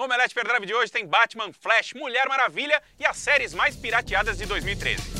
No Omelete Perdrive de hoje tem Batman, Flash, Mulher Maravilha e as séries mais pirateadas de 2013 a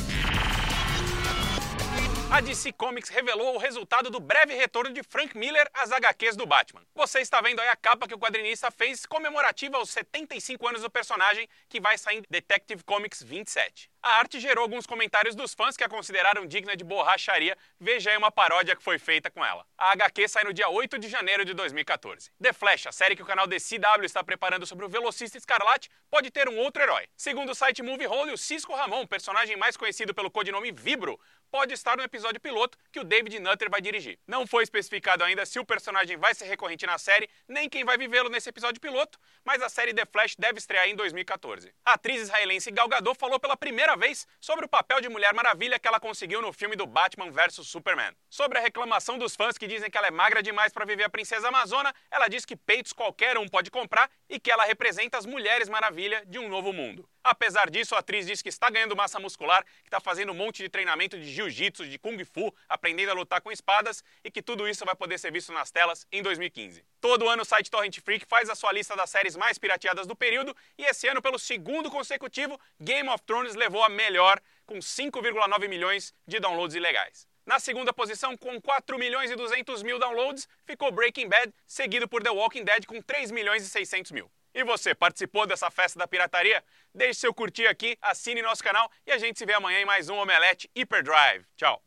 DC Comics revelou o resultado do breve retorno de Frank Miller às HQs do Batman. Você está vendo aí a capa que o quadrinista fez comemorativa aos 75 anos do personagem, que vai sair em Detective Comics 27. A arte gerou alguns comentários dos fãs que a consideraram digna de borracharia. Veja aí uma paródia que foi feita com ela. A HQ sai no dia 8 de janeiro de 2014. The Flash, a série que o canal DCW está preparando sobre o velocista Escarlate, pode ter um outro herói. Segundo o site Movie Hole, o Cisco Ramon, personagem mais conhecido pelo codinome Vibro, pode estar no episódio piloto que o David Nutter vai dirigir. Não foi especificado ainda se o personagem vai ser recorrente na série, nem quem vai vivê-lo nesse episódio piloto, mas a série The Flash deve estrear em 2014. A atriz israelense Gal Gadot falou pela primeira vez sobre o papel de Mulher Maravilha que ela conseguiu no filme do Batman vs Superman. Sobre a reclamação dos fãs que dizem que ela é magra demais para viver a princesa amazona, ela diz que peitos qualquer um pode comprar e que ela representa as Mulheres Maravilha de um novo mundo. Apesar disso, a atriz diz que está ganhando massa muscular, que está fazendo um monte de treinamento de jiu-jitsu, de kung fu, aprendendo a lutar com espadas e que tudo isso vai poder ser visto nas telas em 2015. Todo ano o site Torrent Freak faz a sua lista das séries mais pirateadas do período e esse ano, pelo segundo consecutivo, Game of Thrones levou a melhor com 5,9 milhões de downloads ilegais. Na segunda posição, com 4 milhões e 200 mil downloads, ficou Breaking Bad, seguido por The Walking Dead com 3 milhões e 600 mil. E você, participou dessa festa da pirataria? Deixe seu curtir aqui, assine nosso canal e a gente se vê amanhã em mais um Omelete Hyperdrive. Tchau!